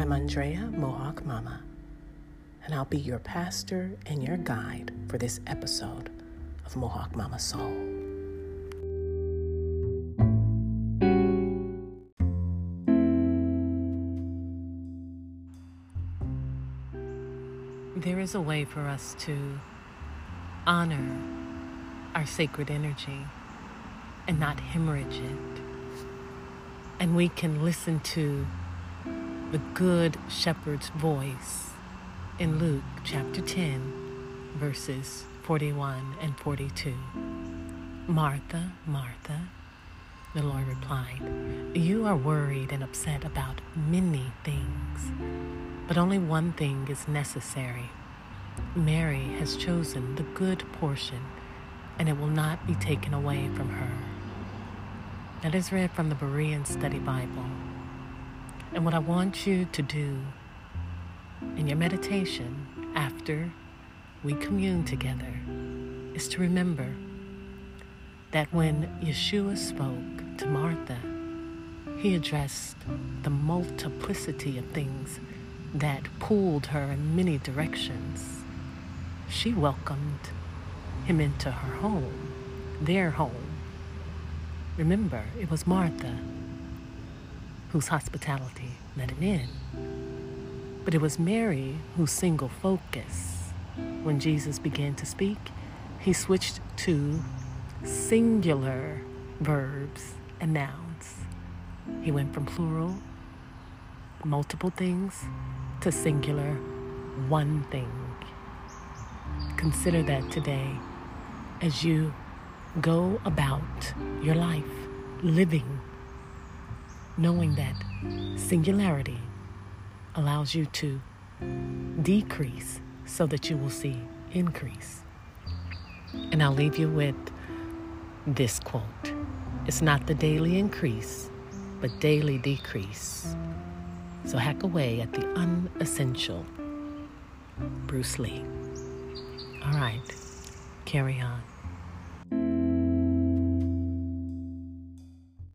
I'm Andrea Mohawk Mama, and I'll be your pastor and your guide for this episode of Mohawk Mama Soul. There is a way for us to honor our sacred energy and not hemorrhage it. And we can listen to the Good Shepherd's voice in Luke chapter 10, verses 41 and 42. Martha, Martha, the Lord replied, You are worried and upset about many things, but only one thing is necessary. Mary has chosen the good portion, and it will not be taken away from her. That is read from the Berean Study Bible. And what I want you to do in your meditation after we commune together is to remember that when Yeshua spoke to Martha, he addressed the multiplicity of things that pulled her in many directions. She welcomed him into her home, their home. Remember, it was Martha whose hospitality let him in. But it was Mary whose single focus, when Jesus began to speak, he switched to singular verbs and nouns. He went from plural, multiple things, to singular, one thing. Consider that today as you go about your life living knowing that singularity allows you to decrease so that you will see increase. And I'll leave you with this quote It's not the daily increase, but daily decrease. So hack away at the unessential. Bruce Lee. All right, carry on.